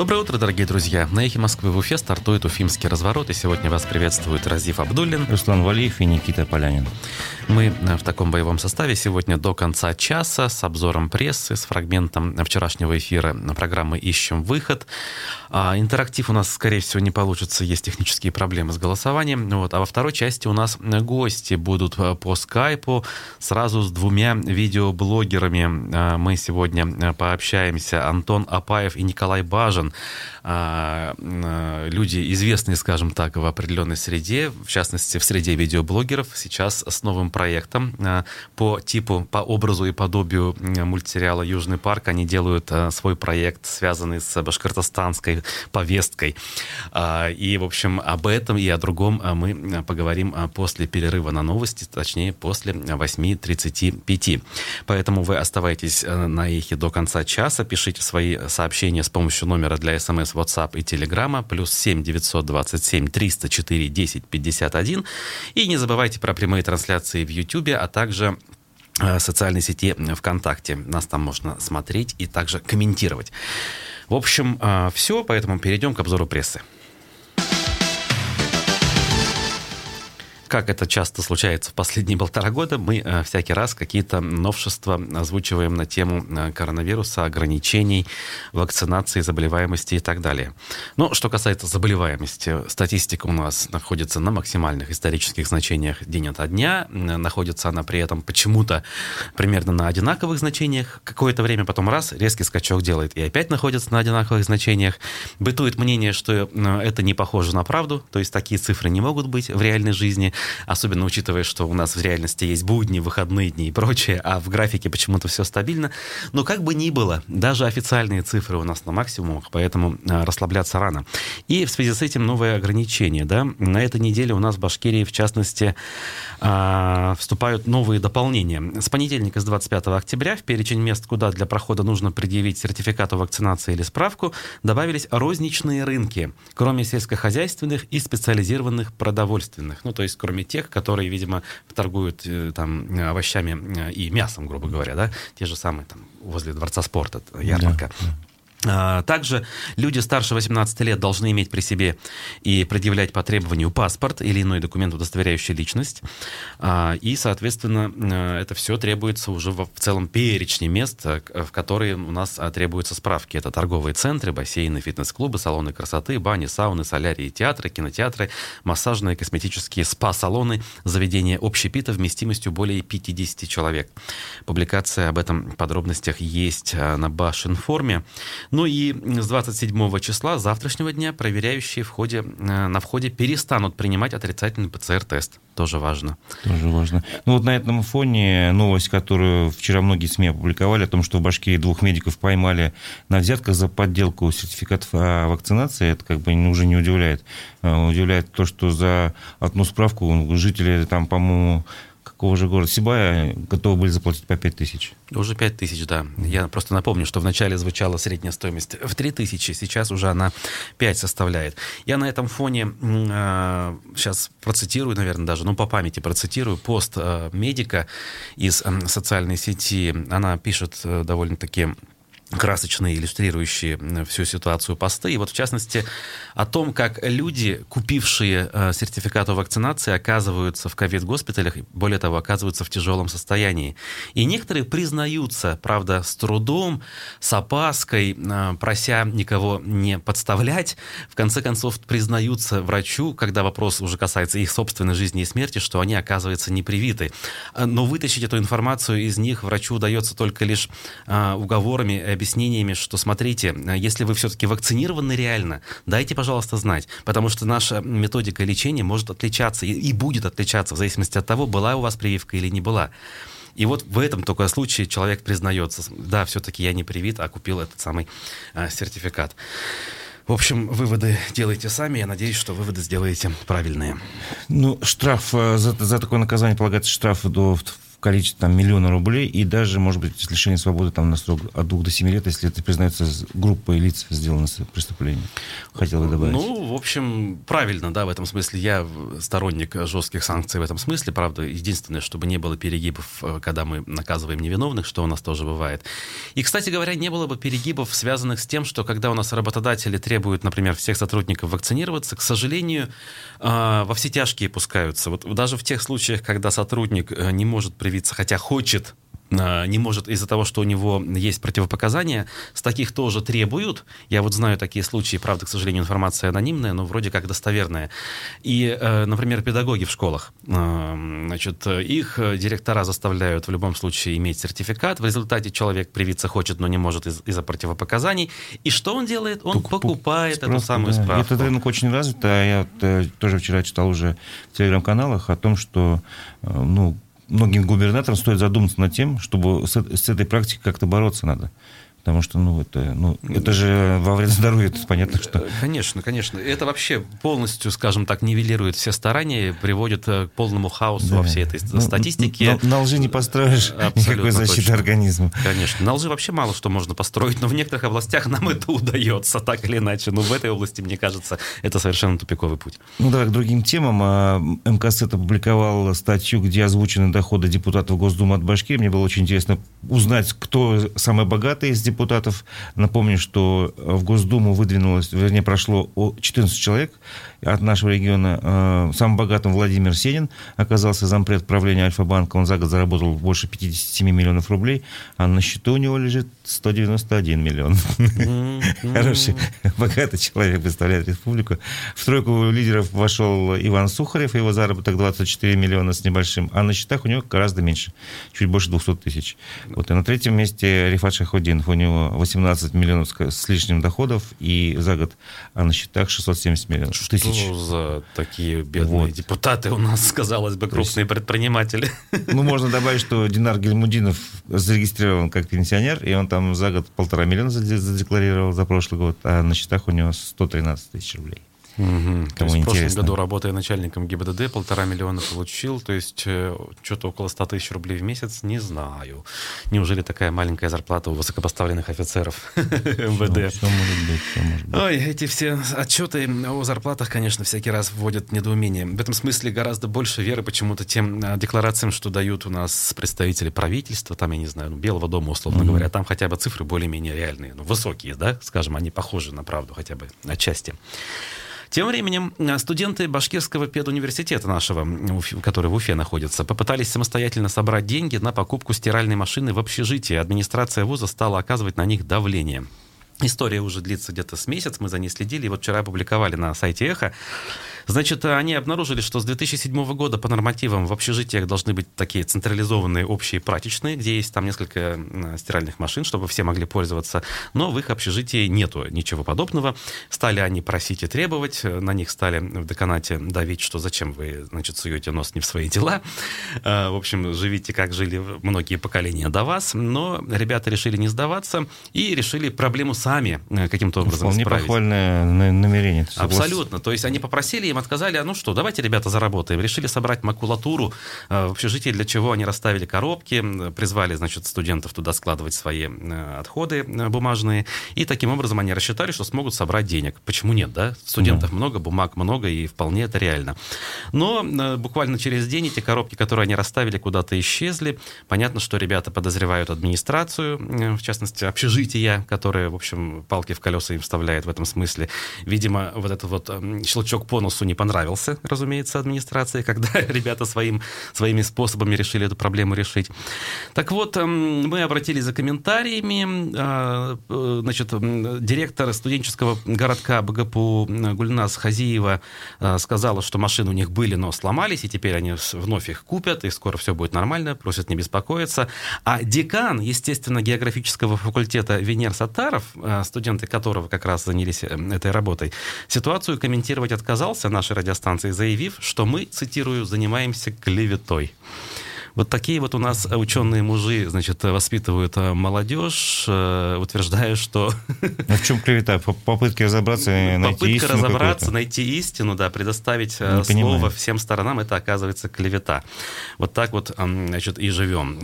Доброе утро, дорогие друзья. На эхе Москвы в Уфе стартует Уфимский разворот, и сегодня вас приветствует Разив Абдуллин, Руслан Валиев и Никита Полянин. Мы э, в таком боевом составе сегодня до конца часа с обзором прессы, с фрагментом вчерашнего эфира программы «Ищем выход». А, интерактив у нас, скорее всего, не получится, есть технические проблемы с голосованием. Вот. А во второй части у нас гости будут э, по скайпу сразу с двумя видеоблогерами. А, мы сегодня э, пообщаемся. Антон Апаев и Николай Бажин а, а, люди известные, скажем так, в определенной среде, в частности, в среде видеоблогеров, сейчас с новым проектом а, по типу, по образу и подобию мультсериала «Южный парк». Они делают свой проект, связанный с башкортостанской повесткой. И, в общем, об этом и о другом мы поговорим после перерыва на новости, точнее, после 8.35. Поэтому вы оставайтесь на эхе до конца часа, пишите свои сообщения с помощью номера для смс, WhatsApp и Telegram, плюс 7 927 304 10 51. И не забывайте про прямые трансляции в YouTube, а также э, социальной сети ВКонтакте. Нас там можно смотреть и также комментировать. В общем, э, все, поэтому перейдем к обзору прессы. Как это часто случается в последние полтора года, мы э, всякий раз какие-то новшества озвучиваем на тему э, коронавируса, ограничений, вакцинации, заболеваемости и так далее. Но что касается заболеваемости, статистика у нас находится на максимальных исторических значениях день ото дня. Находится она при этом почему-то примерно на одинаковых значениях. Какое-то время потом раз, резкий скачок делает и опять находится на одинаковых значениях. Бытует мнение, что э, это не похоже на правду, то есть такие цифры не могут быть в реальной жизни особенно учитывая, что у нас в реальности есть будни, выходные дни и прочее, а в графике почему-то все стабильно. Но как бы ни было, даже официальные цифры у нас на максимумах, поэтому а, расслабляться рано. И в связи с этим новые ограничения. Да? На этой неделе у нас в Башкирии, в частности, а, вступают новые дополнения. С понедельника, с 25 октября, в перечень мест, куда для прохода нужно предъявить сертификат о вакцинации или справку, добавились розничные рынки, кроме сельскохозяйственных и специализированных продовольственных. Ну, то есть, кроме тех, которые, видимо, торгуют э, там овощами э, и мясом, грубо говоря, да, те же самые там возле Дворца спорта, ярмарка. Да, да. А, также люди старше 18 лет должны иметь при себе и предъявлять по требованию паспорт или иной документ, удостоверяющий личность. А, и, соответственно, э, это все требуется уже в целом перечне мест, э, в которые у нас а, требуются справки. Это торговые центры, бассейны, фитнес-клубы, салоны красоты, бани, сауны, солярии, театры, кинотеатры, массажные, косметические спа-салоны, заведения общепита вместимостью более 50 человек. Публикация об этом подробностях есть на Башинформе. Ну и с 27 числа завтрашнего дня проверяющие в ходе, э, на входе перестанут принимать отрицательный ПЦР-тест. Тоже важно. Тоже важно. Ну вот на этом фоне новость, которую вчера многие СМИ опубликовали, о том, что в Башкирии двух медиков поймали на взятках за подделку сертификатов о вакцинации, это как бы уже не удивляет. Э, удивляет то, что за одну справку жители там, по-моему, какого же города Сибая готовы были заплатить по 5 тысяч. Уже 5 тысяч, да. Я просто напомню, что вначале звучала средняя стоимость в 3 тысячи, сейчас уже она 5 составляет. Я на этом фоне э, сейчас процитирую, наверное, даже, ну, по памяти процитирую пост э, медика из э, социальной сети. Она пишет э, довольно-таки красочные, иллюстрирующие всю ситуацию посты. И вот, в частности, о том, как люди, купившие э, сертификат о вакцинации, оказываются в ковид-госпиталях, более того, оказываются в тяжелом состоянии. И некоторые признаются, правда, с трудом, с опаской, э, прося никого не подставлять, в конце концов признаются врачу, когда вопрос уже касается их собственной жизни и смерти, что они, оказываются, не привиты. Но вытащить эту информацию из них врачу удается только лишь э, уговорами объяснениями, что смотрите, если вы все-таки вакцинированы реально, дайте, пожалуйста, знать, потому что наша методика лечения может отличаться и, и будет отличаться в зависимости от того, была у вас прививка или не была. И вот в этом только случае человек признается, да, все-таки я не привит, а купил этот самый а, сертификат. В общем, выводы делайте сами. Я надеюсь, что выводы сделаете правильные. Ну, штраф э, за, за такое наказание полагается штраф до количестве там, миллиона рублей и даже, может быть, лишение свободы там, на срок от двух до семи лет, если это признается группой лиц сделано преступление. Хотел бы добавить. Ну, в общем, правильно, да, в этом смысле. Я сторонник жестких санкций в этом смысле. Правда, единственное, чтобы не было перегибов, э, когда мы наказываем невиновных, что у нас тоже бывает. И, кстати говоря, не было бы перегибов, связанных с тем, что когда у нас работодатели требуют, например, всех сотрудников вакцинироваться, к сожалению, э, во все тяжкие пускаются. Вот даже в тех случаях, когда сотрудник э, не может привиться, хотя хочет а, не может из-за того, что у него есть противопоказания, с таких тоже требуют. Я вот знаю такие случаи, правда, к сожалению, информация анонимная, но вроде как достоверная. И, э, например, педагоги в школах, а, значит, их директора заставляют в любом случае иметь сертификат. В результате человек привиться хочет, но не может из- за противопоказаний. И что он делает? Он Тук, покупает справку, эту самую да. справку. Этот рынок очень развит. А я э, тоже вчера читал уже в телеграм-каналах о том, что э, ну, многим губернаторам стоит задуматься над тем, чтобы с, этой практикой как-то бороться надо. Потому что, ну, это, ну, это же во вред здоровью, это понятно, что... Конечно, конечно. Это вообще полностью, скажем так, нивелирует все старания, приводит э, к полному хаосу да. во всей этой ну, статистике. На, на лжи не построишь Абсолютно никакой защиты точно. организма. Конечно. На лжи вообще мало что можно построить, но в некоторых областях нам это удается, так или иначе. Но в этой области, мне кажется, это совершенно тупиковый путь. Ну, давай к другим темам. А, МКС опубликовал статью, где озвучены доходы депутатов Госдумы от Башкирии. Мне было очень интересно узнать, кто самый богатый из депутатов. Напомню, что в Госдуму выдвинулось, вернее, прошло 14 человек от нашего региона. Э, самым богатым Владимир Сенин оказался зампред правления Альфа-банка. Он за год заработал больше 57 миллионов рублей, а на счету у него лежит 191 миллион. Хороший, богатый человек представляет республику. В тройку лидеров вошел Иван Сухарев, его заработок 24 миллиона с небольшим, а на счетах у него гораздо меньше, чуть больше 200 тысяч. Вот. И на третьем месте Рифат Шахудинов, у него 18 миллионов с лишним доходов, и за год, а на счетах 670 миллионов. Что тысяч. за такие бедные вот. депутаты у нас, казалось бы, крупные есть, предприниматели? Ну, можно добавить, что Динар Гельмудинов зарегистрирован как пенсионер, и он там за год полтора миллиона задекларировал за прошлый год, а на счетах у него 113 тысяч рублей. Угу. То есть в прошлом году, работая начальником ГИБДД, полтора миллиона получил, то есть э, что-то около 100 тысяч рублей в месяц, не знаю. Неужели такая маленькая зарплата у высокопоставленных офицеров МВД? Все, может быть, все может быть. Ой, эти все отчеты о зарплатах, конечно, всякий раз вводят недоумение. В этом смысле гораздо больше веры почему-то тем э, декларациям, что дают у нас представители правительства, там, я не знаю, ну, Белого дома, условно говоря, там хотя бы цифры более-менее реальные, ну, высокие, да, скажем, они похожи на правду хотя бы отчасти. Тем временем э, студенты Башкирского педуниверситета нашего, который в Уфе находится, попытались самостоятельно собрать деньги на покупку стиральной машины в общежитии. Администрация вуза стала оказывать на них давление. История уже длится где-то с месяц, мы за ней следили, и вот вчера опубликовали на сайте «Эхо». Значит, они обнаружили, что с 2007 года по нормативам в общежитиях должны быть такие централизованные общие прачечные, где есть там несколько стиральных машин, чтобы все могли пользоваться, но в их общежитии нету ничего подобного. Стали они просить и требовать, на них стали в деканате давить, что зачем вы, значит, суете нос не в свои дела. В общем, живите, как жили многие поколения до вас, но ребята решили не сдаваться и решили проблему сами э, каким-то образом Вполне исправить. похвальное намерение. Абсолютно. То есть они попросили им отказали, а ну что, давайте, ребята, заработаем. Решили собрать макулатуру э, в общежитии, для чего они расставили коробки, призвали, значит, студентов туда складывать свои э, отходы э, бумажные, и таким образом они рассчитали, что смогут собрать денег. Почему нет, да? Студентов mm. много, бумаг много, и вполне это реально. Но буквально через день эти коробки, которые они расставили, куда-то исчезли. Понятно, что ребята подозревают администрацию, в частности, общежития, которая, в общем, палки в колеса им вставляет в этом смысле. Видимо, вот этот вот щелчок по носу не понравился, разумеется, администрации, когда ребята своим, своими способами решили эту проблему решить. Так вот, эм, мы обратились за комментариями. А, э, значит, директор студенческого городка БГПУ Гульнас Хазиева э, сказала, что машины у них были, но сломались, и теперь они вновь их купят, и скоро все будет нормально, просят не беспокоиться. А декан, естественно, географического факультета Венер Сатаров, э, студенты которого как раз занялись этой работой, ситуацию комментировать отказался, нашей радиостанции, заявив, что мы, цитирую, занимаемся клеветой. Вот такие вот у нас ученые мужи, значит, воспитывают э, молодежь, э, утверждая, что... А в чем клевета? Попытки разобраться, найти Попытка истину разобраться, найти истину, да, предоставить э, Не слово понимаю. всем сторонам, это оказывается клевета. Вот так вот, значит, и живем.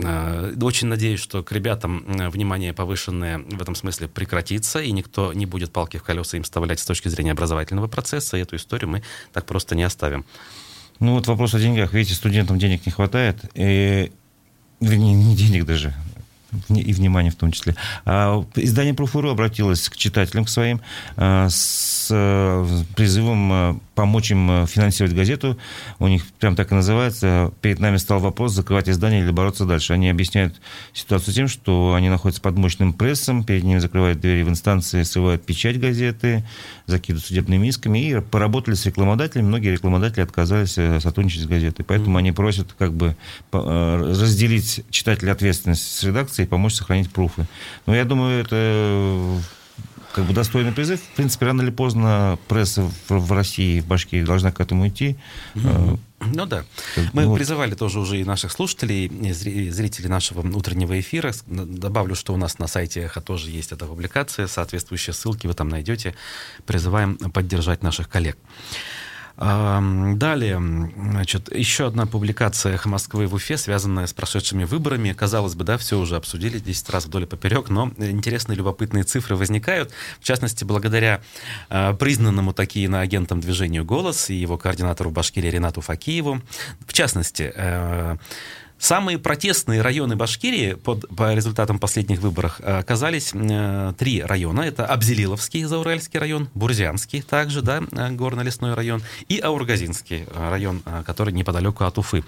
Очень надеюсь, что к ребятам внимание повышенное в этом смысле прекратится, и никто не будет палки в колеса им вставлять с точки зрения образовательного процесса, и эту историю мы так просто не оставим. Ну вот вопрос о деньгах. Видите, студентам денег не хватает. И, вернее, не денег даже, и внимания в том числе. А издание «Профуру» обратилось к читателям к своим а, с э, призывом э, помочь им э, финансировать газету. У них прям так и называется. Перед нами стал вопрос, закрывать издание или бороться дальше. Они объясняют ситуацию тем, что они находятся под мощным прессом, перед ними закрывают двери в инстанции, срывают печать газеты, закидывают судебными исками и поработали с рекламодателями. Многие рекламодатели отказались сотрудничать с газетой. Поэтому они просят как бы разделить читателя ответственность с редакцией помочь сохранить пруфы. Но я думаю, это э, как бы достойный призыв. В принципе, рано или поздно пресса в, России, в Башкирии должна к этому идти. Э, Ну да. Мы вот. призывали тоже уже и наших слушателей, и зри- зрителей нашего утреннего эфира. Добавлю, что у нас на сайте Эхо тоже есть эта публикация, соответствующие ссылки вы там найдете. Призываем поддержать наших коллег. Далее, значит, еще одна публикация «Эхо Москвы» в Уфе, связанная с прошедшими выборами. Казалось бы, да, все уже обсудили 10 раз вдоль и поперек, но интересные, любопытные цифры возникают. В частности, благодаря э, признанному такие агентом движению «Голос» и его координатору Башкирии Ренату Факиеву. В частности, э, Самые протестные районы Башкирии под, по результатам последних выборов э, оказались э, три района. Это Абзелиловский, Зауральский район, Бурзянский также, да, э, горно-лесной район, и Аургазинский э, район, который неподалеку от Уфы.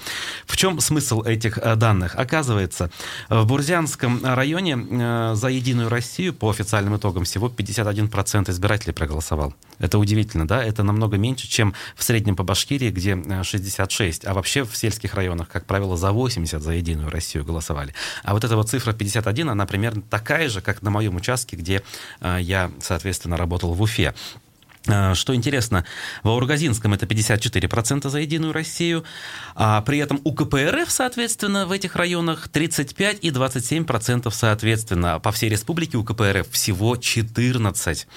В чем смысл этих данных? Оказывается, в Бурзянском районе э, за Единую Россию по официальным итогам всего 51% избирателей проголосовал. Это удивительно, да? Это намного меньше, чем в среднем по Башкирии, где э, 66. А вообще в сельских районах, как правило, за 80 за Единую Россию голосовали. А вот эта вот цифра 51, она примерно такая же, как на моем участке, где э, я, соответственно, работал в Уфе. Э, Что интересно, в Аургазинском это 54% за Единую Россию, а при этом у КПРФ, соответственно, в этих районах 35 и 27% соответственно. По всей республике у КПРФ всего 14.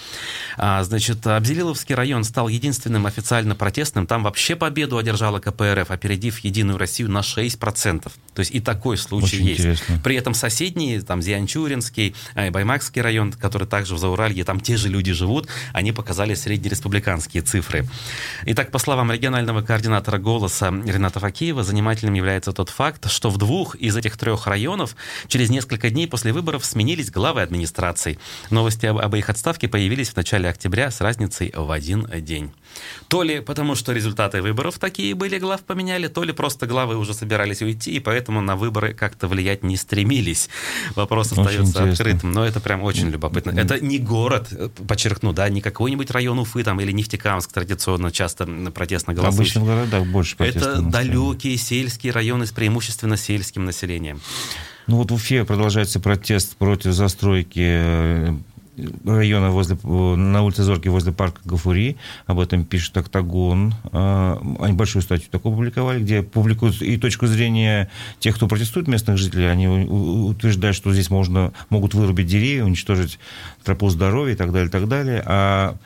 А, Значит, Абзелиловский район стал единственным официально протестным. Там вообще победу одержала КПРФ, опередив Единую Россию на 6%. То есть и такой случай Очень есть. интересно. При этом соседние, там Зианчуринский, э, Баймакский район, который также в Зауралье, там те же люди живут, они показали среднереспубликанские цифры. Итак, по словам регионального координатора «Голоса» Рената Факиева, занимательным является тот факт, что в двух из этих трех районов через несколько дней после выборов сменились главы администраций. Новости об, об их отставке появились в начале октября с разницей в один день. То ли потому, что результаты выборов такие были, глав поменяли, то ли просто главы уже собирались уйти, и поэтому на выборы как-то влиять не стремились. Вопрос Очень остается интересно. открытым, но это прям очень любопытно. Это не город, э, подчеркну, да, не какой-нибудь район Уфы там или Нефтекамск традиционно часто протестно голосующий. Обычно в городах больше Это далекие сельские районы с преимущественно сельским населением. Ну вот в Уфе продолжается протест против застройки э, района возле, э, на улице Зорки возле парка Гафури. Об этом пишет Октагон. Э, Они большую статью такую публиковали, где публикуют и точку зрения тех, кто протестует, местных жителей. Они утверждают, что здесь можно, могут вырубить деревья, уничтожить тропу здоровья и так далее, и так далее. А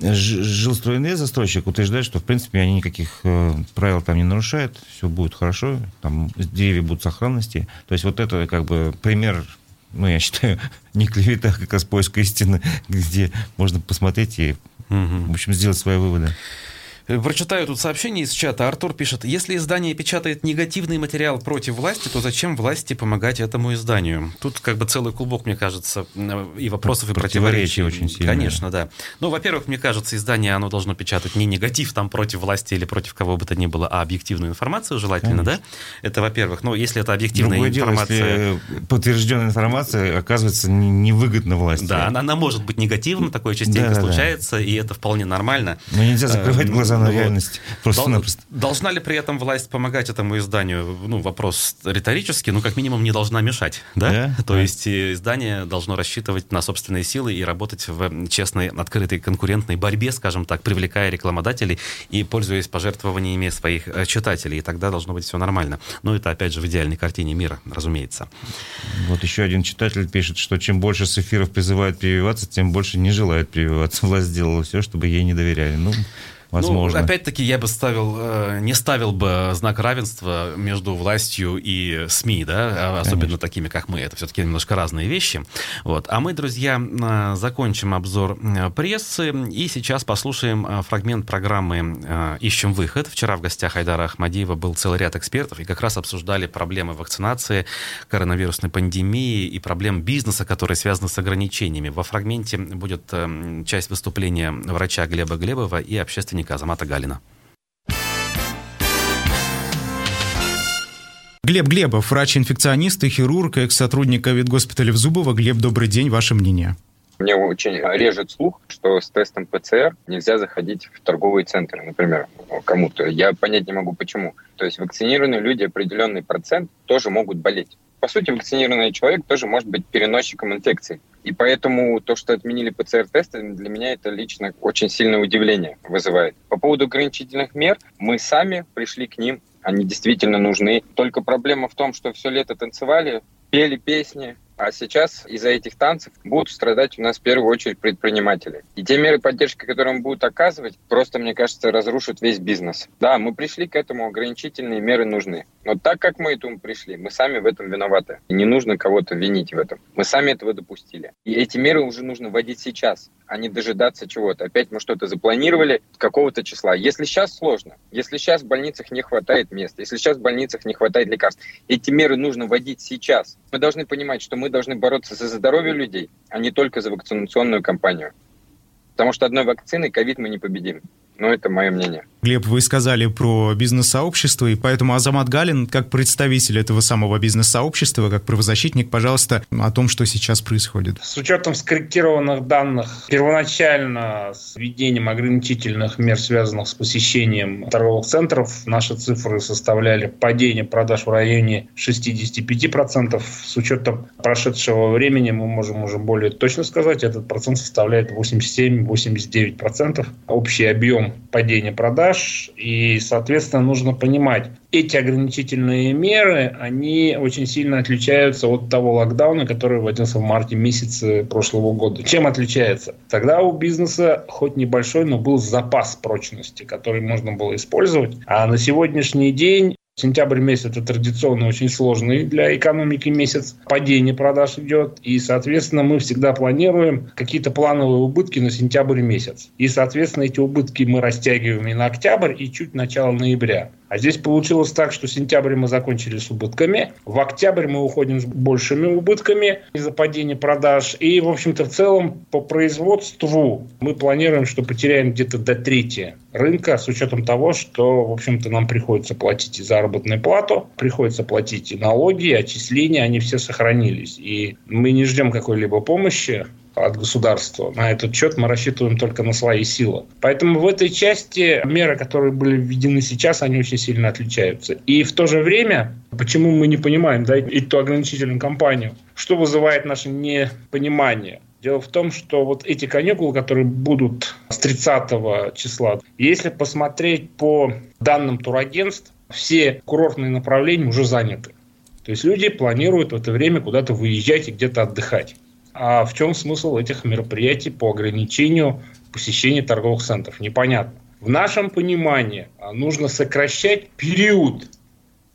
Ж- Жилстройинвест, застройщик, утверждает, что, в принципе, они никаких э, правил там не нарушают, все будет хорошо, там деревья будут в сохранности. То есть вот это как бы пример, ну, я считаю, не клевета, а как раз поиск истины, где можно посмотреть и, Мгм. в общем, сделать свои выводы. Э, Прочитаю тут сообщение из чата. Артур пишет, если издание печатает негативный материал против власти, то зачем власти помогать этому изданию? Тут как бы целый клубок, мне кажется, и вопросов, и Противоречий очень сильное. Конечно, да. Ну, во-первых, мне кажется, издание, оно должно печатать не негатив там против власти или против кого бы то ни было, а объективную информацию желательно, да? Это во-первых. Но если это объективная Другое дело, информация... если подтвержденная информация оказывается не- невыгодна власти. Да, она, она может быть негативным, такое частенько Да-да-да. случается, и это вполне нормально. Но нельзя закрывать Э, глаза на вот. реальность просто-напросто. Должна ли при этом власть помогать этому изданию? Ну, вопрос риторический, ну, как минимум, не должна мешать, да? да? То да. есть издание должно рассчитывать на собственные силы и работать в честной, открытой, конкурентной борьбе, скажем так, привлекая рекламодателей и пользуясь пожертвованиями своих э, читателей. И тогда должно быть все нормально. Но это, опять же, в идеальной картине мира, разумеется. Вот еще один читатель пишет, что чем больше с эфиров призывают прививаться, тем больше не желают прививаться. Власть сделала все, чтобы ей не доверяли. Ну, возможно. Ну, опять-таки, я бы ставил, э, не ставил бы знак равенства между властью и СМИ, да, а особенно Конечно. такими, как мы. Это все-таки немножко разные вещи. Вот. А мы, друзья, э, закончим обзор э, прессы и сейчас послушаем фрагмент программы «Ищем выход». Вчера в гостях Айдара Ахмадиева был целый ряд экспертов и как раз обсуждали проблемы вакцинации, коронавирусной пандемии и проблем бизнеса, которые связаны с ограничениями. Во фрагменте будет часть выступления врача Глеба Глебова и общественника полковника Азамата Галина. Глеб Глебов, врач-инфекционист и хирург, экс-сотрудник ковид-госпиталя в Зубово. Глеб, добрый день, ваше мнение. Мне очень режет слух, что с тестом ПЦР нельзя заходить в торговые центры, например, кому-то. Я понять не могу, почему. То есть вакцинированные люди определенный процент тоже могут болеть. По сути, вакцинированный человек тоже может быть переносчиком инфекции. И поэтому то, что отменили ПЦР-тесты, для меня это лично очень сильное удивление вызывает. По поводу ограничительных мер, мы сами пришли к ним, они действительно нужны. Только проблема в том, что все лето танцевали, пели песни, а сейчас из-за этих танцев будут страдать у нас в первую очередь предприниматели. И те меры поддержки, которые он будут оказывать, просто, мне кажется, разрушат весь бизнес. Да, мы пришли к этому, ограничительные меры нужны. Но так как мы этому пришли, мы сами в этом виноваты. И не нужно кого-то винить в этом. Мы сами этого допустили. И эти меры уже нужно вводить сейчас, а не дожидаться чего-то. Опять мы что-то запланировали какого-то числа. Если сейчас сложно, если сейчас в больницах не хватает места, если сейчас в больницах не хватает лекарств, эти меры нужно вводить сейчас. Мы должны понимать, что мы должны бороться за здоровье людей, а не только за вакцинационную кампанию. Потому что одной вакциной ковид мы не победим. Но это мое мнение. Глеб, вы сказали про бизнес-сообщество, и поэтому Азамат Галин, как представитель этого самого бизнес-сообщества, как правозащитник, пожалуйста, о том, что сейчас происходит. С учетом скорректированных данных, первоначально с введением ограничительных мер, связанных с посещением торговых центров, наши цифры составляли падение продаж в районе 65%. С учетом прошедшего времени мы можем уже более точно сказать, этот процент составляет 87-89%. Общий объем падения продаж продаж, и, соответственно, нужно понимать, эти ограничительные меры, они очень сильно отличаются от того локдауна, который вводился в марте месяце прошлого года. Чем отличается? Тогда у бизнеса хоть небольшой, но был запас прочности, который можно было использовать. А на сегодняшний день Сентябрь месяц – это традиционно очень сложный для экономики месяц. Падение продаж идет, и, соответственно, мы всегда планируем какие-то плановые убытки на сентябрь месяц. И, соответственно, эти убытки мы растягиваем и на октябрь, и чуть начало ноября. А здесь получилось так, что сентябрь мы закончили с убытками, в октябрь мы уходим с большими убытками из-за падения продаж. И, в общем-то, в целом по производству мы планируем, что потеряем где-то до трети рынка с учетом того, что, в общем-то, нам приходится платить и заработную плату, приходится платить и налоги, и отчисления, они все сохранились. И мы не ждем какой-либо помощи от государства. На этот счет мы рассчитываем только на свои силы. Поэтому в этой части меры, которые были введены сейчас, они очень сильно отличаются. И в то же время, почему мы не понимаем да, эту ограничительную кампанию, что вызывает наше непонимание? Дело в том, что вот эти каникулы, которые будут с 30 числа, если посмотреть по данным турагентств, все курортные направления уже заняты. То есть люди планируют в это время куда-то выезжать и где-то отдыхать. А в чем смысл этих мероприятий по ограничению посещения торговых центров? Непонятно. В нашем понимании а, нужно сокращать период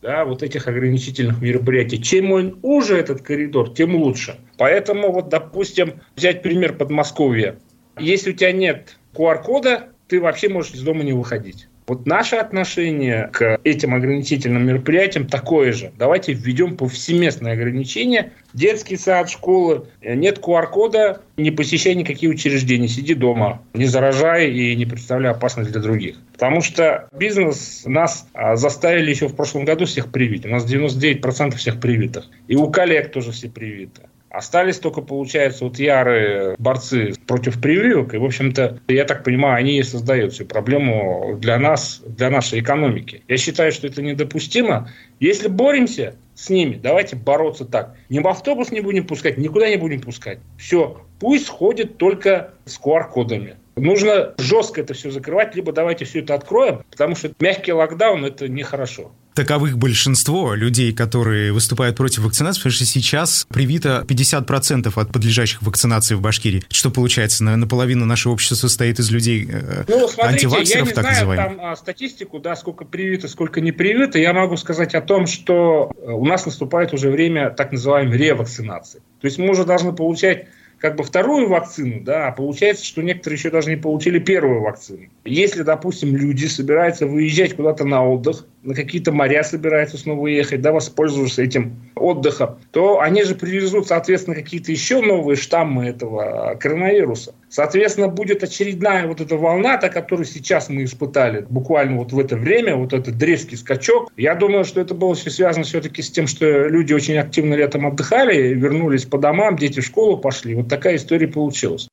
да, вот этих ограничительных мероприятий. Чем он уже этот коридор, тем лучше. Поэтому вот, допустим, взять пример Подмосковья. Если у тебя нет QR-кода, ты вообще можешь из дома не выходить. Вот наше отношение к этим ограничительным мероприятиям такое же. Давайте введем повсеместное ограничение. Детский сад, школы, нет QR-кода, не посещай никакие учреждения, сиди дома, не заражай и не представляй опасность для других. Потому что бизнес нас а, заставили еще в прошлом году всех привить. У нас 99% всех привитых. И у коллег тоже все привиты. Остались только, получается, вот ярые борцы против прививок. И, в общем-то, я так понимаю, они и создают всю проблему для нас, для нашей экономики. Я считаю, что это недопустимо. Если боремся с ними, давайте бороться так. Ни в автобус не будем пускать, никуда не будем пускать. Все, пусть ходит только с QR-кодами. Нужно жестко это все закрывать, либо давайте все это откроем, потому что мягкий локдаун – это нехорошо таковых большинство людей, которые выступают против вакцинации, потому что сейчас привито 50% от подлежащих вакцинации в Башкирии. Что получается? Наполовину нашего общества состоит из людей э, ну, смотрите, антиваксеров, я не так знаю называемых. там а, статистику, да, сколько привито, сколько не привито. Я могу сказать о том, что э, у нас наступает уже время так называемой ревакцинации. То есть мы уже должны получать как бы вторую вакцину, да, а получается, что некоторые еще даже не получили первую вакцину. Если, допустим, люди собираются выезжать куда-то на отдых, на какие-то моря собираются снова ехать, да, воспользоваться этим отдыхом, то они же привезут, соответственно, какие-то еще новые штаммы этого коронавируса. Соответственно, будет очередная вот эта волна, та, которую сейчас мы испытали, буквально вот в это время, вот этот дрезкий скачок. Я думаю, что это было все связано все-таки с тем, что люди очень активно летом отдыхали, вернулись по домам, дети в школу пошли. Вот такая история получилась.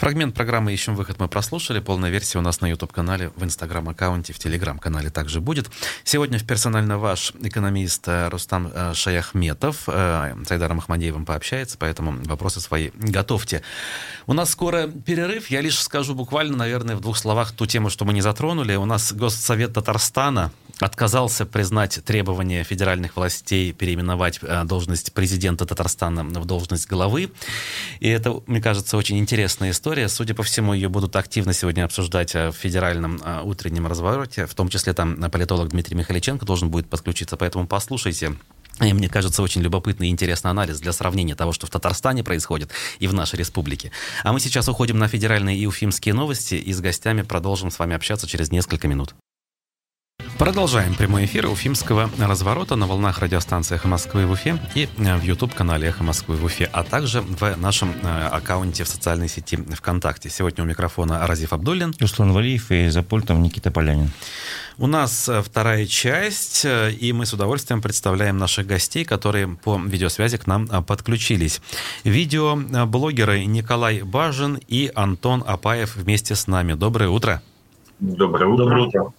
Фрагмент программы «Ищем выход» мы прослушали. Полная версия у нас на YouTube-канале, в Instagram-аккаунте, в Telegram-канале также будет. Сегодня в «Персонально ваш» экономист э, Рустам э, Шаяхметов э, с Айдаром Ахмадеевым пообщается, поэтому вопросы свои готовьте. У нас скоро перерыв. Я лишь скажу буквально, наверное, в двух словах ту тему, что мы не затронули. У нас Госсовет Татарстана отказался признать требования федеральных властей переименовать должность президента Татарстана в должность главы. И это, мне кажется, очень интересная история история. Судя по всему, ее будут активно сегодня обсуждать э, в федеральном э, утреннем развороте. В том числе там политолог Дмитрий Михаличенко должен будет подключиться. Поэтому послушайте. И мне кажется, очень любопытный и интересный анализ для сравнения того, что в Татарстане происходит и в нашей республике. А мы сейчас уходим на федеральные и уфимские новости и с гостями продолжим с вами общаться через несколько минут. Продолжаем прямой эфир Уфимского разворота на волнах радиостанции «Эхо Москвы» в Уфе и э, в YouTube-канале «Эхо Москвы» в Уфе, а также в нашем э, аккаунте в социальной сети ВКонтакте. Сегодня у микрофона Разиф Абдуллин. Руслан Валиев и за пультом Никита Полянин. У нас э, вторая часть, и мы с удовольствием представляем наших гостей, которые по видеосвязи к нам подключились. Видеоблогеры Николай Бажин и Антон Апаев вместе с нами. Доброе утро. Доброе утро. Доброе утро.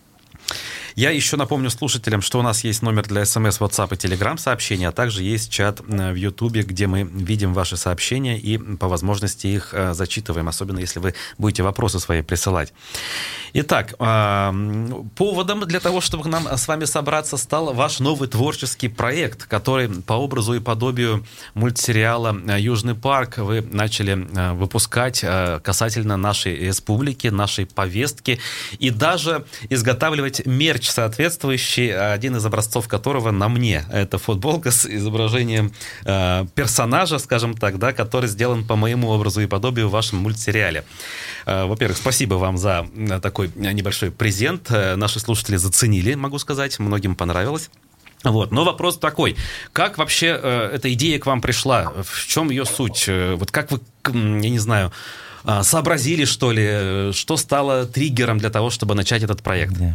Я еще напомню слушателям, что у нас есть номер для смс, WhatsApp и Telegram сообщений, а также есть чат э, в YouTube, где мы видим ваши сообщения и по возможности их э, зачитываем, особенно если вы будете вопросы свои присылать. Итак, поводом для того, чтобы нам с вами собраться, стал ваш новый творческий проект, который по образу и подобию мультсериала «Южный парк» вы начали э, выпускать касательно нашей республики, нашей повестки и даже изготавливать мерч соответствующий, один из образцов которого на мне. Это футболка с изображением э, персонажа, скажем так, да, который сделан по моему образу и подобию в вашем мультсериале. Э, во-первых, спасибо вам за такой небольшой презент. Э, наши слушатели заценили, могу сказать, многим понравилось. Вот. Но вопрос такой, как вообще э, эта идея к вам пришла? В чем ее суть? Э, вот как вы, я не знаю, э, сообразили, что ли, э, что стало триггером для того, чтобы начать этот проект? Yeah.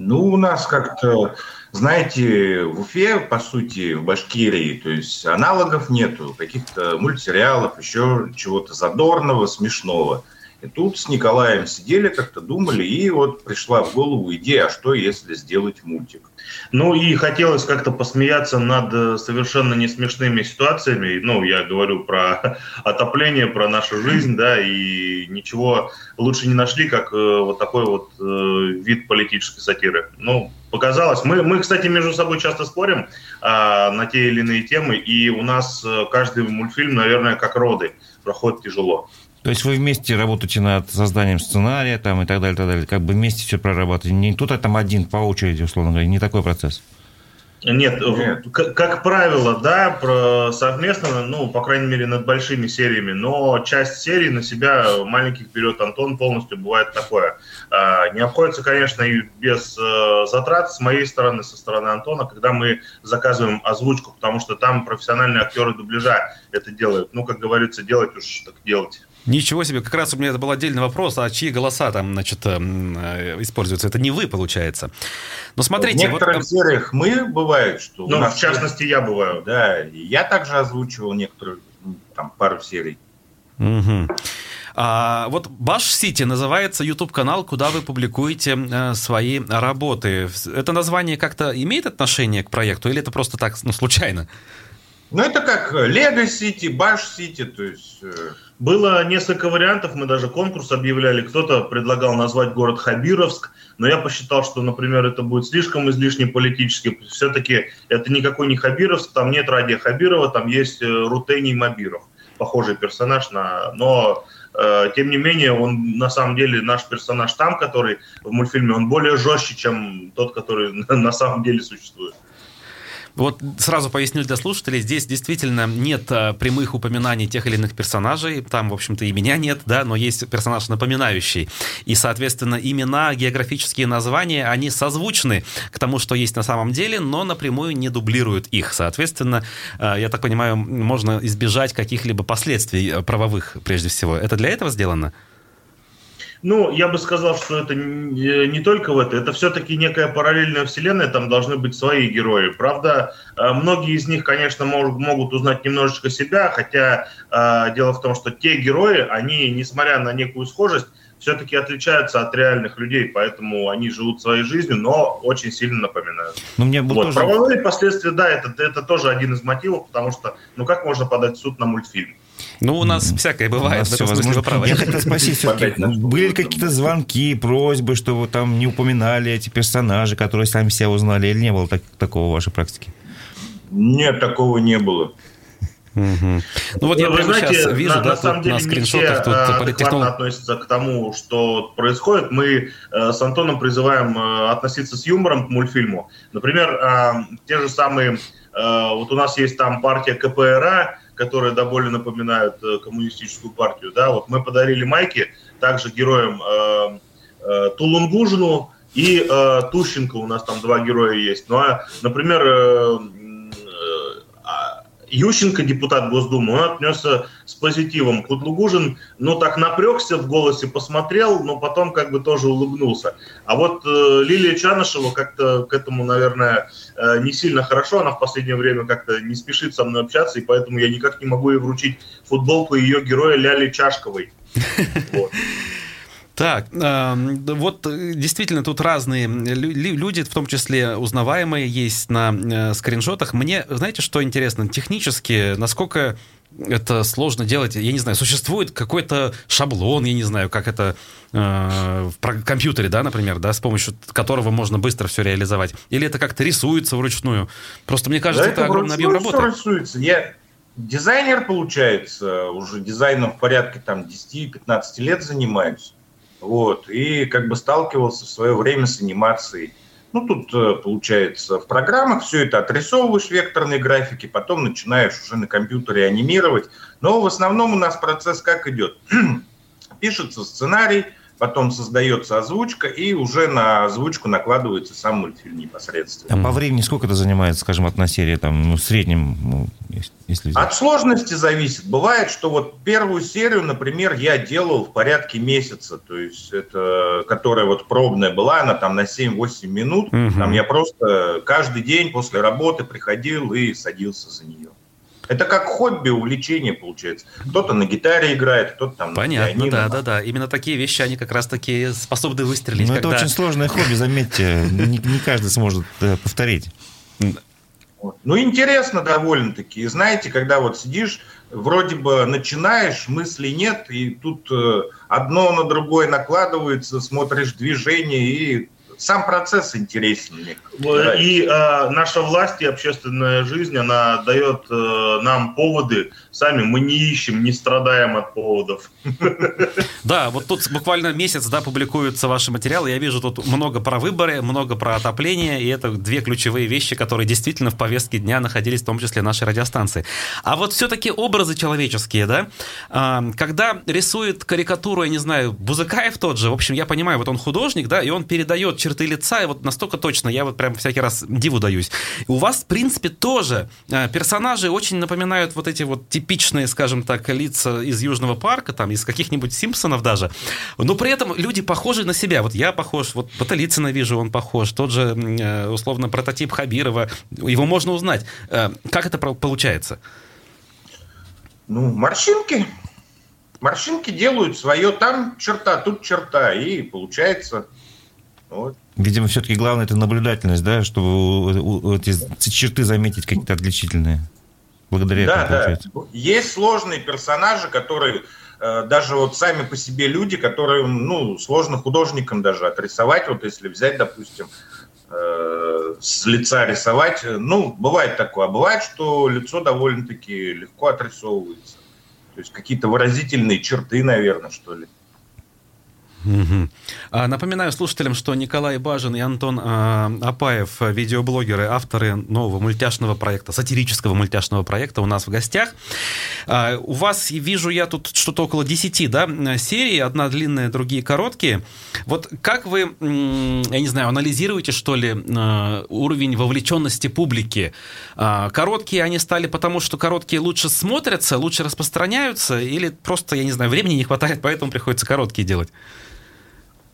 Ну, у нас как-то, знаете, в Уфе, по сути, в Башкирии, то есть аналогов нету, каких-то мультсериалов, еще чего-то задорного, смешного. И тут с Николаем сидели, как-то думали, и вот пришла в голову идея, а что если сделать мультик. Ну и хотелось как-то посмеяться над э, совершенно не смешными ситуациями. Ну, я говорю про отопление, про нашу жизнь, да, и ничего лучше не нашли, как э, вот такой вот э, вид политической сатиры. Ну, показалось. Мы, мы, кстати, между собой часто спорим а, на те или иные темы, и у нас каждый мультфильм, наверное, как роды, проходит тяжело. То есть вы вместе работаете над созданием сценария там, и так далее, так далее. Как бы вместе все прорабатываете. Не кто-то там один по очереди, условно говоря, не такой процесс. Нет, Нет. Как, как правило, да, про совместно, ну, по крайней мере, над большими сериями, но часть серий на себя маленьких берет Антон полностью, бывает такое. А, не обходится, конечно, и без э, затрат с моей стороны, со стороны Антона, когда мы заказываем озвучку, потому что там профессиональные актеры дубляжа это делают. Ну, как говорится, делать уж так делать. Ничего себе, как раз у меня это был отдельный вопрос, а чьи голоса там, значит, эм, э, используются? Это не вы, получается. Но смотрите... В некоторых вот... сериях мы бывает, что... Ну, в частности, я бываю. Да, я также озвучивал некоторые, там, пару серий. Угу. А, вот Баш Сити называется YouTube-канал, куда вы публикуете э, свои работы. Это название как-то имеет отношение к проекту или это просто так, ну, случайно? Ну, это как Лего Сити, Баш Сити, то есть... Э, было несколько вариантов, мы даже конкурс объявляли. Кто-то предлагал назвать город Хабировск, но я посчитал, что, например, это будет слишком излишне политически. Все-таки это никакой не Хабировск, там нет Радия Хабирова, там есть э, Рутений Мабиров, похожий персонаж на... Но э, тем не менее, он на самом деле наш персонаж там, который в мультфильме, он более жестче, чем тот, который на самом деле существует. Вот сразу поясню для слушателей, здесь действительно нет а, прямых упоминаний тех или иных персонажей, там, в общем-то, и меня нет, да, но есть персонаж напоминающий. И, соответственно, имена, географические названия, они созвучны к тому, что есть на самом деле, но напрямую не дублируют их. Соответственно, а, я так понимаю, можно избежать каких-либо последствий а, правовых, прежде всего. Это для этого сделано? Ну, я бы сказал, что это не только в это, это все-таки некая параллельная вселенная, там должны быть свои герои. Правда, э, многие из них, конечно, могут, узнать немножечко себя, хотя э, дело в том, что те герои, они, несмотря на некую схожесть, все-таки отличаются от реальных людей, поэтому они живут своей жизнью, но очень сильно напоминают. Ну, мне вот. тоже... Правовые последствия, да, это, это тоже один из мотивов, потому что, ну как можно подать суд на мультфильм? Ну, у нас всякое бывает, в этом смысле вы Я хотел спросить все-таки, были какие-то звонки, просьбы, что вы там не упоминали эти персонажи, которые сами себя узнали, или не было так, такого в вашей практике? Нет, такого не было. Угу. Ну вот я прямо знаете, сейчас вижу, на, да, на самом деле, на скриншотах тут а, политтехнолог... относятся к тому, что происходит. Мы э, с Антоном призываем э, относиться с юмором к мультфильму. Например, э, те же самые, э, вот у нас есть там партия КПРА, которые довольно напоминают э, коммунистическую партию. Да, вот мы подарили майки также героям э, э, Тулунгужину и э, Тущенко. У нас там два героя есть. Ну а, например, э, Ющенко, депутат Госдумы, он отнесся с позитивом. Кудлугужин, ну, так напрягся в голосе, посмотрел, но потом как бы тоже улыбнулся. А вот э, Лилия Чанышева как-то к этому, наверное, э, не сильно хорошо. Она в последнее время как-то не спешит со мной общаться, и поэтому я никак не могу ей вручить футболку ее героя Ляли Чашковой. Вот. Так, эм, вот э, действительно тут разные люди, в том числе узнаваемые, есть на э, скриншотах. Мне, знаете, что интересно? Технически, насколько это сложно делать, я не знаю, существует какой-то шаблон, я не знаю, как это э, в компьютере, да, например, да, с помощью которого можно быстро все реализовать. Или это как-то рисуется вручную? Просто мне кажется, да это, это огромный объем работы. рисуется. Я дизайнер, получается, уже дизайном в порядке там 10-15 лет занимаюсь. Вот, и как бы сталкивался в свое время с анимацией. Ну, тут, э, получается, в программах все это отрисовываешь векторные графики, потом начинаешь уже на компьютере анимировать. Но в основном у нас процесс как идет? Пишется сценарий, потом создается озвучка, и уже на озвучку накладывается сам мультфильм непосредственно. А по времени сколько это занимает, скажем, одна серия, там, ну, в среднем, ну, если... От сложности зависит. Бывает, что вот первую серию, например, я делал в порядке месяца, то есть это, которая вот пробная была, она там на 7-8 минут, угу. там я просто каждый день после работы приходил и садился за нее. Это как хобби, увлечение получается. Кто-то на гитаре играет, кто-то там Понятно, на Понятно, да, да, да. Именно такие вещи, они как раз-таки способны выстрелить. Но когда... это очень сложное хобби, заметьте. Не, не каждый сможет э, повторить. Ну, интересно довольно-таки. И знаете, когда вот сидишь, вроде бы начинаешь, мыслей нет, и тут э, одно на другое накладывается, смотришь движение, и сам процесс интересен мне. И э, наша власть и общественная жизнь, она дает э, нам поводы. Сами мы не ищем, не страдаем от поводов. Да, вот тут буквально месяц, да, публикуются ваши материалы. Я вижу тут много про выборы, много про отопление, и это две ключевые вещи, которые действительно в повестке дня находились, в том числе нашей радиостанции. А вот все-таки образы человеческие, да, э, когда рисует карикатуру, я не знаю, Бузыкаев тот же, в общем, я понимаю, вот он художник, да, и он передает черты лица, и вот настолько точно, я вот прям всякий раз диву даюсь. У вас, в принципе, тоже э, персонажи очень напоминают вот эти вот типичные, скажем так, лица из Южного парка, там, из каких-нибудь Симпсонов даже, но при этом люди похожи на себя. Вот я похож, вот Баталицына вижу, он похож, тот же, э, условно, прототип Хабирова, его можно узнать. Э, как это получается? Ну, морщинки. Морщинки делают свое. Там черта, тут черта. И получается... Вот. Видимо, все-таки главное это наблюдательность, да, чтобы эти черты заметить какие-то отличительные. Благодаря да, этому, получается. Да. Есть сложные персонажи, которые э, даже вот сами по себе люди, которые, ну, сложно художникам даже отрисовать. Вот если взять, допустим, э, с лица рисовать, ну, бывает такое. А бывает, что лицо довольно-таки легко отрисовывается. То есть какие-то выразительные черты, наверное, что ли. Угу. Напоминаю слушателям, что Николай Бажин и Антон а, Апаев, видеоблогеры, авторы нового мультяшного проекта, сатирического мультяшного проекта у нас в гостях. А, у вас, вижу я тут что-то около 10 да, серий, одна длинная, другие короткие. Вот как вы, я не знаю, анализируете, что ли, уровень вовлеченности публики? Короткие они стали потому, что короткие лучше смотрятся, лучше распространяются, или просто, я не знаю, времени не хватает, поэтому приходится короткие делать?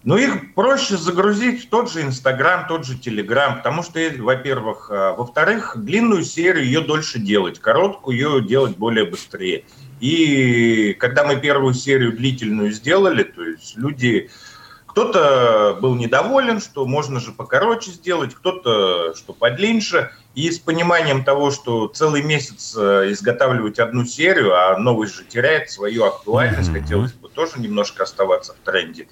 Ну, их проще загрузить в тот же Инстаграм, тот же Телеграм, потому что, во-первых, а, во-вторых, длинную серию ее дольше делать, короткую ее делать более быстрее. И когда мы первую серию длительную сделали, то есть люди, кто-то был недоволен, что можно же покороче сделать, кто-то, что подлиннее, и с пониманием того, что целый месяц а, изготавливать одну серию, а новость же теряет свою актуальность, mm-hmm. хотелось бы тоже немножко оставаться в тренде.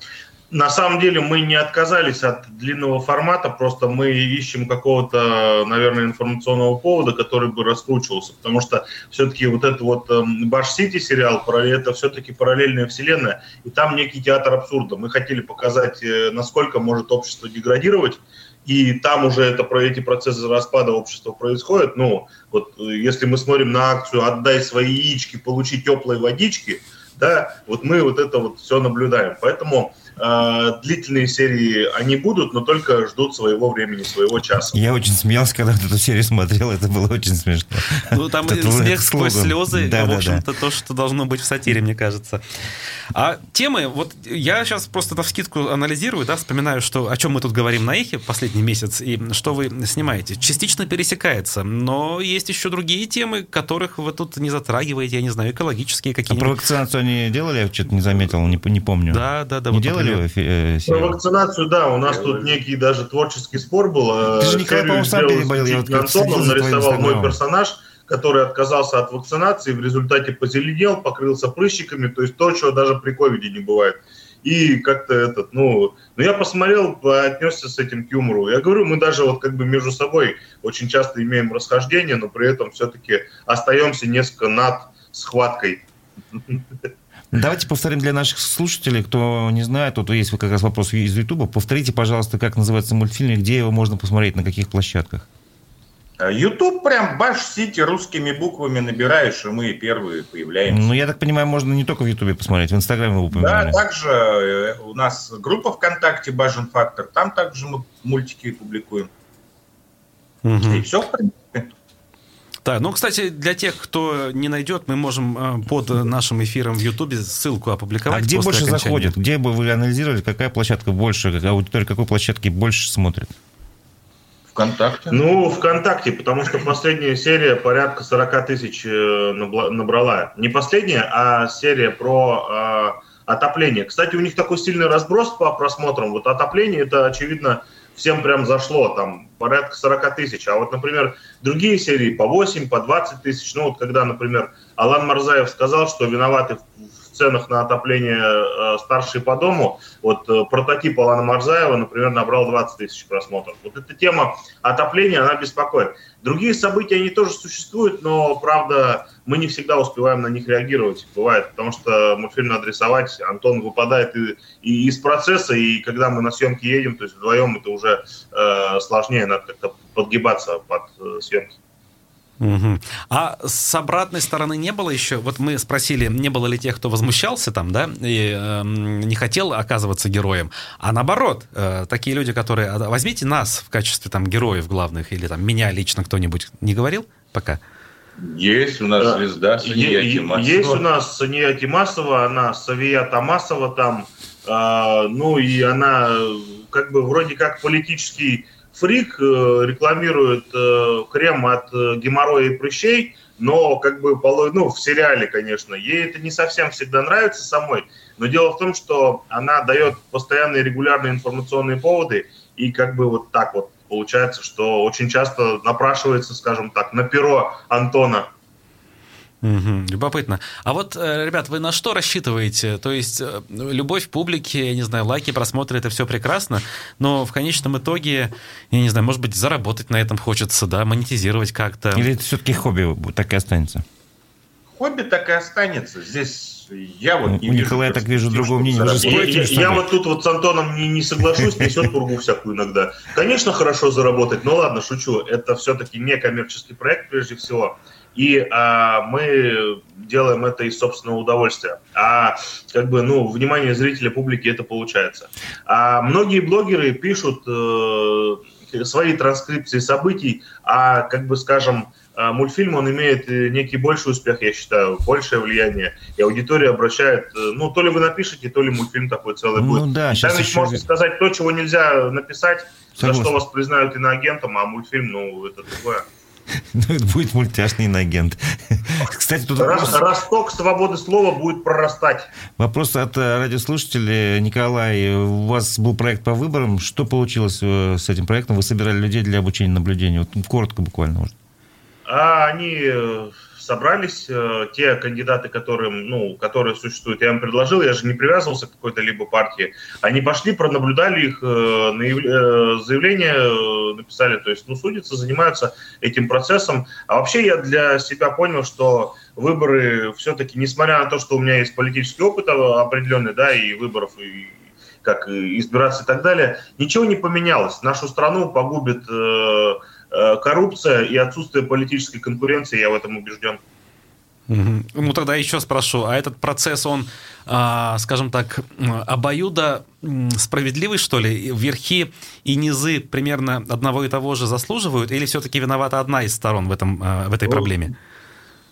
На самом деле мы не отказались от длинного формата, просто мы ищем какого-то, наверное, информационного повода, который бы раскручивался, потому что все-таки вот этот вот Баш Сити сериал, это все-таки параллельная вселенная, и там некий театр абсурда. Мы хотели показать, э, насколько может общество деградировать, и там уже это, про эти процессы распада общества происходят. Ну, вот э, если мы смотрим на акцию «Отдай свои яички, получи теплой водички», да, вот мы вот это вот все наблюдаем. Поэтому длительные серии они будут, но только ждут своего времени, своего часа. Я очень смеялся, когда эту серию смотрел, это было очень смешно. Ну, там смех сквозь слезы, да, в общем-то, да. то, что должно быть в сатире, мне кажется. А темы, вот я сейчас просто на вскидку анализирую, да, вспоминаю, что, о чем мы тут говорим на эхе последний месяц, и что вы снимаете. Частично пересекается, но есть еще другие темы, которых вы тут не затрагиваете, я не знаю, экологические какие-нибудь. А про вакцинацию они делали? Я что-то не заметил, не, не помню. Да, да, да. Не вот делали делали э, Про вакцинацию, да, у нас тут некий даже творческий спор был. Ты же Николай, по-моему, сам переболел. Я вот Антон, нарисовал мой персонаж, который отказался от вакцинации, в результате позеленел, покрылся прыщиками, то есть то, чего даже при ковиде не бывает. И как-то этот, ну, ну я посмотрел, отнесся с этим к юмору. Я говорю, мы даже вот как бы между собой очень часто имеем расхождения, но при этом все-таки остаемся несколько над схваткой. Давайте повторим для наших слушателей, кто не знает, тут есть как раз вопрос из Ютуба. Повторите, пожалуйста, как называется мультфильм и где его можно посмотреть, на каких площадках. Ютуб прям Баш Сити русскими буквами набираешь, и мы первые появляемся. Ну, я так понимаю, можно не только в Ютубе посмотреть, в Инстаграме вы упоминали. Да, также э, у нас группа ВКонтакте Бажен Фактор, там также мы мультики публикуем. Угу. И все, в принципе. Да, ну, кстати, для тех, кто не найдет, мы можем э, под нашим эфиром в Ютубе ссылку опубликовать. А где больше окончания. заходит? Где бы вы анализировали, какая площадка больше, какая аудитория какой площадки больше смотрит? ВКонтакте? Ну, ВКонтакте, потому что последняя серия порядка 40 тысяч э, набрала. Не последняя, а серия про э, отопление. Кстати, у них такой сильный разброс по просмотрам. Вот отопление, это, очевидно, всем прям зашло, там порядка 40 тысяч. А вот, например, другие серии по 8, по 20 тысяч. Ну вот когда, например, Алан Марзаев сказал, что виноваты ценах на отопление э, старшие по дому, вот э, прототип Алана Марзаева, например, набрал 20 тысяч просмотров. Вот эта тема отопления, она беспокоит. Другие события, они тоже существуют, но, правда, мы не всегда успеваем на них реагировать. Бывает, потому что мультфильм надо рисовать, Антон выпадает и, и из процесса, и когда мы на съемки едем, то есть вдвоем это уже э, сложнее, надо как-то подгибаться под э, съемки. Угу. А с обратной стороны не было еще, вот мы спросили, не было ли тех, кто возмущался там, да, и э, не хотел оказываться героем, а наоборот, э, такие люди, которые, «А, возьмите нас в качестве там героев главных, или там меня лично кто-нибудь не говорил пока? Есть у нас звезда Сания Тимасова. Есть у нас Сания Тимасова, она Савия Тамасова там, э, ну и она как бы вроде как политический Фрик э, рекламирует э, крем от э, геморроя и прыщей, но как бы ну, в сериале, конечно, ей это не совсем всегда нравится самой, но дело в том, что она дает постоянные регулярные информационные поводы, и как бы вот так вот получается, что очень часто напрашивается, скажем так, на перо Антона Угу, любопытно. А вот, э, ребят, вы на что рассчитываете? То есть э, любовь публики, я не знаю, лайки, просмотры, это все прекрасно, но в конечном итоге, я не знаю, может быть, заработать на этом хочется, да, монетизировать как-то. Или это все-таки хобби так и останется? Хобби так и останется. Здесь я вот не У Николая, я так вижу, другого мнения. Вы я, я, я вот тут вот с Антоном не, не соглашусь, несет пургу всякую иногда. Конечно, хорошо заработать, но ладно, шучу. Это все-таки не коммерческий проект, прежде всего и а, мы делаем это из собственного удовольствия. А как бы, ну, внимание зрителя, публики это получается. А многие блогеры пишут э, свои транскрипции событий, а, как бы, скажем, а, мультфильм, он имеет э, некий больший успех, я считаю, большее влияние, и аудитория обращает, э, ну, то ли вы напишете, то ли мультфильм такой целый ну, будет. Да, Там ведь можно сказать то, чего нельзя написать, Согласен. за что вас признают иноагентом, а мультфильм, ну, это другое. Ну, это будет мультяшный инагент. Кстати, тут вопрос... Росток свободы слова будет прорастать. Вопрос от э, радиослушателя. Николай, у вас был проект по выборам. Что получилось э, с этим проектом? Вы собирали людей для обучения наблюдения. Вот коротко буквально, может. А они э, собрались э, те кандидаты, которым, ну, которые существуют. Я им предложил, я же не привязывался к какой-то либо партии. Они пошли, пронаблюдали их, э, э, заявление написали, то есть, ну, судятся, занимаются этим процессом. А вообще я для себя понял, что выборы все-таки, несмотря на то, что у меня есть политический опыт определенный, да, и выборов, и как избираться и так далее, ничего не поменялось. Нашу страну погубит Э, коррупция и отсутствие политической конкуренции, я в этом убежден. Ну, тогда еще спрошу, а этот процесс, он, а, скажем так, обоюдо справедливый, что ли? Верхи и низы примерно одного и того же заслуживают, или все-таки виновата одна из сторон в, этом, а, в этой ну, проблеме?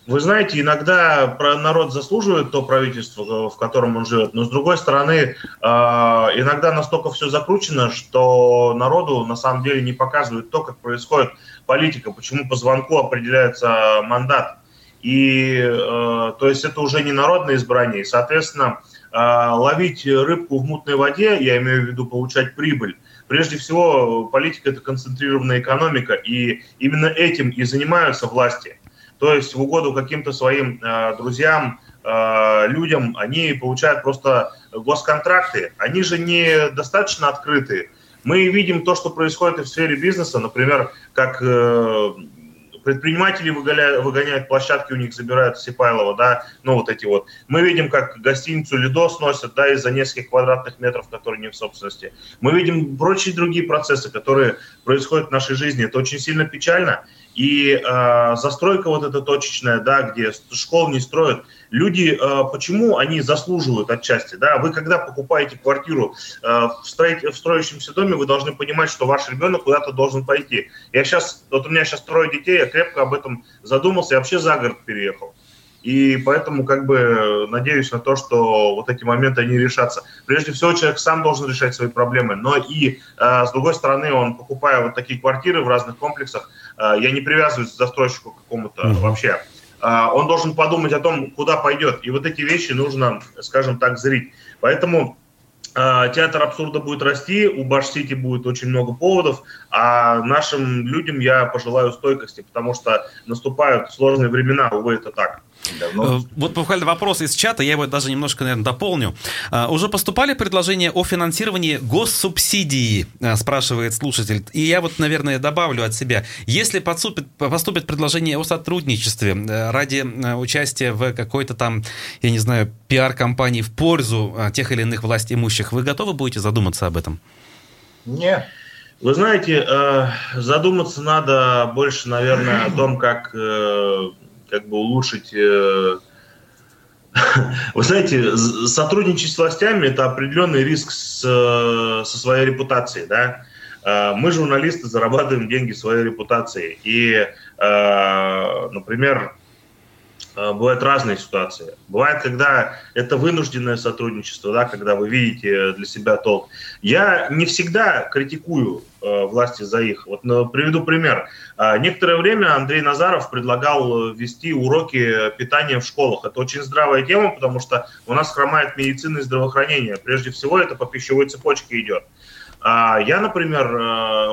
Вы знаете, иногда народ заслуживает то правительство, в котором он живет, но с другой стороны, а, иногда настолько все закручено, что народу на самом деле не показывают то, как происходит политика, почему по звонку определяется мандат. И а, то есть это уже не народное избрание, и, соответственно, ловить рыбку в мутной воде, я имею в виду получать прибыль, Прежде всего, политика – это концентрированная экономика, и именно этим и занимаются власти. То есть в угоду каким-то своим э, друзьям, э, людям, они получают просто госконтракты. Они же не достаточно открытые. Мы видим то, что происходит и в сфере бизнеса, например, как э, предприниматели выгоняют, выгоняют площадки, у них забирают Сипайлова, да, ну вот эти вот. Мы видим, как гостиницу Лидо сносят, да, из-за нескольких квадратных метров, которые не в собственности. Мы видим прочие другие процессы, которые происходят в нашей жизни. Это очень сильно печально. И э, застройка вот эта точечная, да, где школ не строят, люди, э, почему они заслуживают отчасти, да, вы когда покупаете квартиру э, в, строить, в строящемся доме, вы должны понимать, что ваш ребенок куда-то должен пойти. Я сейчас, вот у меня сейчас трое детей, я крепко об этом задумался, я вообще за город переехал. И поэтому как бы надеюсь на то, что вот эти моменты, они решатся. Прежде всего, человек сам должен решать свои проблемы, но и э, с другой стороны, он, покупая вот такие квартиры в разных комплексах, э, я не привязываюсь к застройщику какому-то mm-hmm. вообще, э, он должен подумать о том, куда пойдет. И вот эти вещи нужно, скажем так, зрить. Поэтому театр абсурда будет расти, у Баш-Сити будет очень много поводов, а нашим людям я пожелаю стойкости, потому что наступают сложные времена, увы, это так. Давно. Э, вот буквально вопрос из чата, я его даже немножко, наверное, дополню. А, уже поступали предложения о финансировании госсубсидии, а, спрашивает слушатель. И я вот, наверное, добавлю от себя. Если поступит, поступит предложение о сотрудничестве э, ради э, участия в какой-то там, я не знаю, пиар-компании в пользу тех или иных власть имущих, вы готовы будете задуматься об этом? Нет. Вы знаете, задуматься надо больше, наверное, о том, как, как бы улучшить... Э, вы знаете, сотрудничать с властями – это определенный риск с, со своей репутацией, да? Мы, журналисты, зарабатываем деньги своей репутацией. И, например, Э, бывают разные ситуации. Бывает, когда это вынужденное сотрудничество, да, когда вы видите для себя толк. Я не всегда критикую э, власти за их. Вот ну, приведу пример. Э, некоторое время Андрей Назаров предлагал ввести уроки питания в школах. Это очень здравая тема, потому что у нас хромает медицина и здравоохранение. Прежде всего, это по пищевой цепочке идет. А я, например,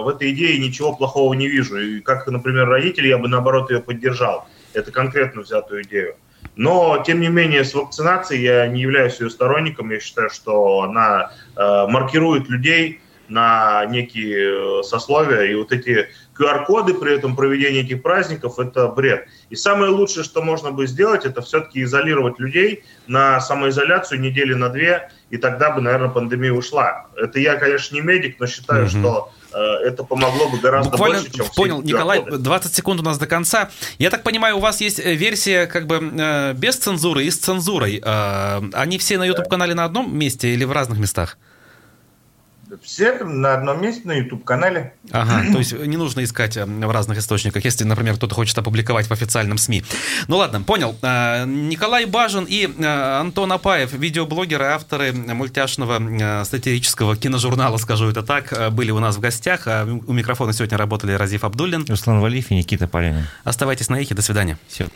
в этой идее ничего плохого не вижу. И как, например, родитель, я бы наоборот ее поддержал это конкретно взятую идею. Но, тем не менее, с вакцинацией я не являюсь ее сторонником. Я считаю, что она э, маркирует людей на некие э, сословия. И вот эти QR-коды при этом проведении этих праздников – это бред. И самое лучшее, что можно бы сделать, это все-таки изолировать людей на самоизоляцию недели на две, и тогда бы, наверное, пандемия ушла. Это я, конечно, не медик, но считаю, угу. что э, это помогло бы гораздо Буквально больше, чем понял, Николай, 20 секунд у нас до конца. Я так понимаю, у вас есть э, версия как бы э, без цензуры и с цензурой. Э, они все на YouTube-канале на одном месте или в разных местах? Все на одном месте на YouTube-канале. Ага, то есть не нужно искать э, в разных источниках, если, например, кто-то хочет опубликовать в официальном СМИ. Ну ладно, понял. Э, Николай Бажин и э, Антон Апаев, видеоблогеры, авторы мультяшного сатирического киножурнала, скажу это так, были у нас в гостях. У микрофона сегодня работали Разиф Абдуллин. Руслан Валиев и Никита Полянин. Оставайтесь на эхе, до свидания. Все.